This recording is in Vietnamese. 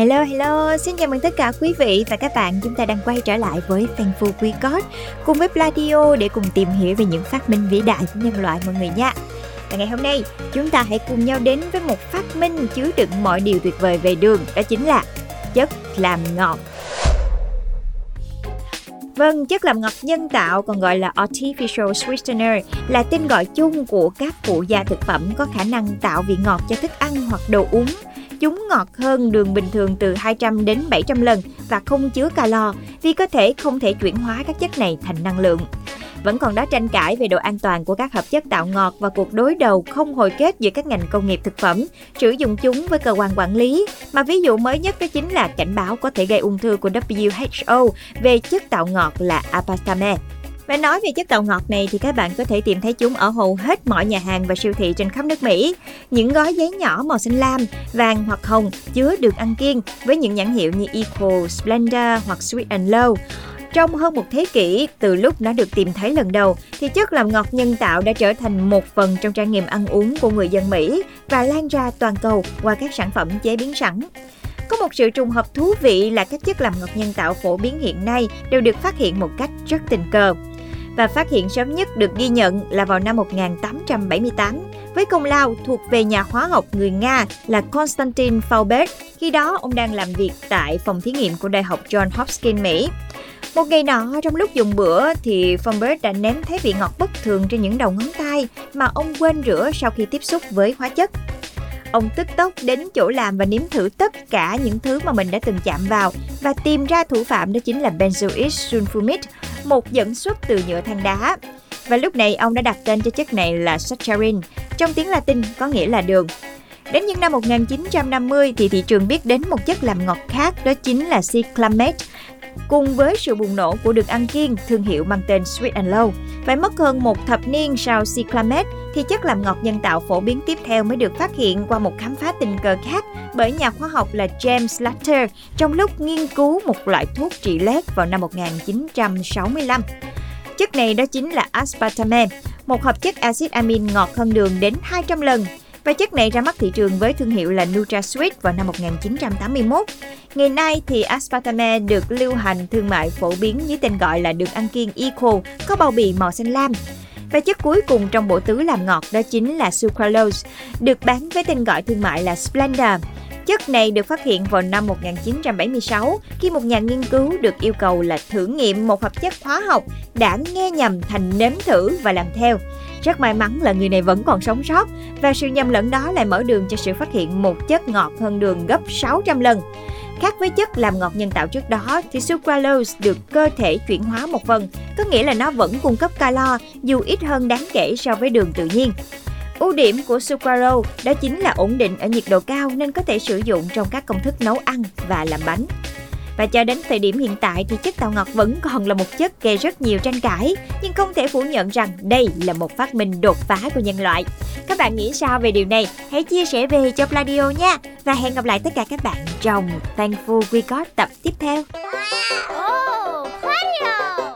Hello hello, xin chào mừng tất cả quý vị và các bạn. Chúng ta đang quay trở lại với Thankful We Got Cùng với Pladio để cùng tìm hiểu về những phát minh vĩ đại của nhân loại mọi người nha. Và ngày hôm nay chúng ta hãy cùng nhau đến với một phát minh chứa đựng mọi điều tuyệt vời về đường Đó chính là chất làm ngọt. Vâng, chất làm ngọt nhân tạo còn gọi là artificial sweetener là tên gọi chung của các phụ gia thực phẩm có khả năng tạo vị ngọt cho thức ăn hoặc đồ uống. Chúng ngọt hơn đường bình thường từ 200 đến 700 lần và không chứa calo vì cơ thể không thể chuyển hóa các chất này thành năng lượng. Vẫn còn đó tranh cãi về độ an toàn của các hợp chất tạo ngọt và cuộc đối đầu không hồi kết giữa các ngành công nghiệp thực phẩm sử dụng chúng với cơ quan quản lý. Mà ví dụ mới nhất đó chính là cảnh báo có thể gây ung thư của WHO về chất tạo ngọt là aspartame. Và nói về chất tạo ngọt này thì các bạn có thể tìm thấy chúng ở hầu hết mọi nhà hàng và siêu thị trên khắp nước Mỹ. Những gói giấy nhỏ màu xanh lam, vàng hoặc hồng chứa đường ăn kiêng với những nhãn hiệu như Equal, Splenda hoặc Sweet and Low. Trong hơn một thế kỷ, từ lúc nó được tìm thấy lần đầu, thì chất làm ngọt nhân tạo đã trở thành một phần trong trải nghiệm ăn uống của người dân Mỹ và lan ra toàn cầu qua các sản phẩm chế biến sẵn. Có một sự trùng hợp thú vị là các chất làm ngọt nhân tạo phổ biến hiện nay đều được phát hiện một cách rất tình cờ và phát hiện sớm nhất được ghi nhận là vào năm 1878 với công lao thuộc về nhà hóa học người Nga là Konstantin Faubert. Khi đó, ông đang làm việc tại phòng thí nghiệm của Đại học John Hopkins, Mỹ. Một ngày nọ, trong lúc dùng bữa thì Faubert đã nếm thấy vị ngọt bất thường trên những đầu ngón tay mà ông quên rửa sau khi tiếp xúc với hóa chất. Ông tức tốc đến chỗ làm và nếm thử tất cả những thứ mà mình đã từng chạm vào và tìm ra thủ phạm đó chính là benzoic sulfumid, một dẫn xuất từ nhựa than đá. Và lúc này ông đã đặt tên cho chất này là saccharin, trong tiếng Latin có nghĩa là đường. Đến những năm 1950 thì thị trường biết đến một chất làm ngọt khác đó chính là cyclamate. Cùng với sự bùng nổ của đường ăn kiêng, thương hiệu mang tên Sweet and Low, phải mất hơn một thập niên sau cyclamate thì chất làm ngọt nhân tạo phổ biến tiếp theo mới được phát hiện qua một khám phá tình cờ khác bởi nhà khoa học là James Latter trong lúc nghiên cứu một loại thuốc trị lét vào năm 1965. Chất này đó chính là aspartame, một hợp chất axit amin ngọt hơn đường đến 200 lần và chất này ra mắt thị trường với thương hiệu là NutraSweet vào năm 1981. Ngày nay thì aspartame được lưu hành thương mại phổ biến dưới tên gọi là đường ăn kiêng Eco có bao bì màu xanh lam. Và chất cuối cùng trong bộ tứ làm ngọt đó chính là sucralose, được bán với tên gọi thương mại là Splenda. Chất này được phát hiện vào năm 1976 khi một nhà nghiên cứu được yêu cầu là thử nghiệm một hợp chất hóa học đã nghe nhầm thành nếm thử và làm theo. Rất may mắn là người này vẫn còn sống sót và sự nhầm lẫn đó lại mở đường cho sự phát hiện một chất ngọt hơn đường gấp 600 lần. Khác với chất làm ngọt nhân tạo trước đó thì sucralose được cơ thể chuyển hóa một phần, có nghĩa là nó vẫn cung cấp calo dù ít hơn đáng kể so với đường tự nhiên. Ưu điểm của sucralose đó chính là ổn định ở nhiệt độ cao nên có thể sử dụng trong các công thức nấu ăn và làm bánh. Và cho đến thời điểm hiện tại thì chất tạo ngọt vẫn còn là một chất gây rất nhiều tranh cãi, nhưng không thể phủ nhận rằng đây là một phát minh đột phá của nhân loại. Các bạn nghĩ sao về điều này? Hãy chia sẻ về cho Pladio nha. Và hẹn gặp lại tất cả các bạn trong Thankful We Got tập tiếp theo. Oh, Pladio!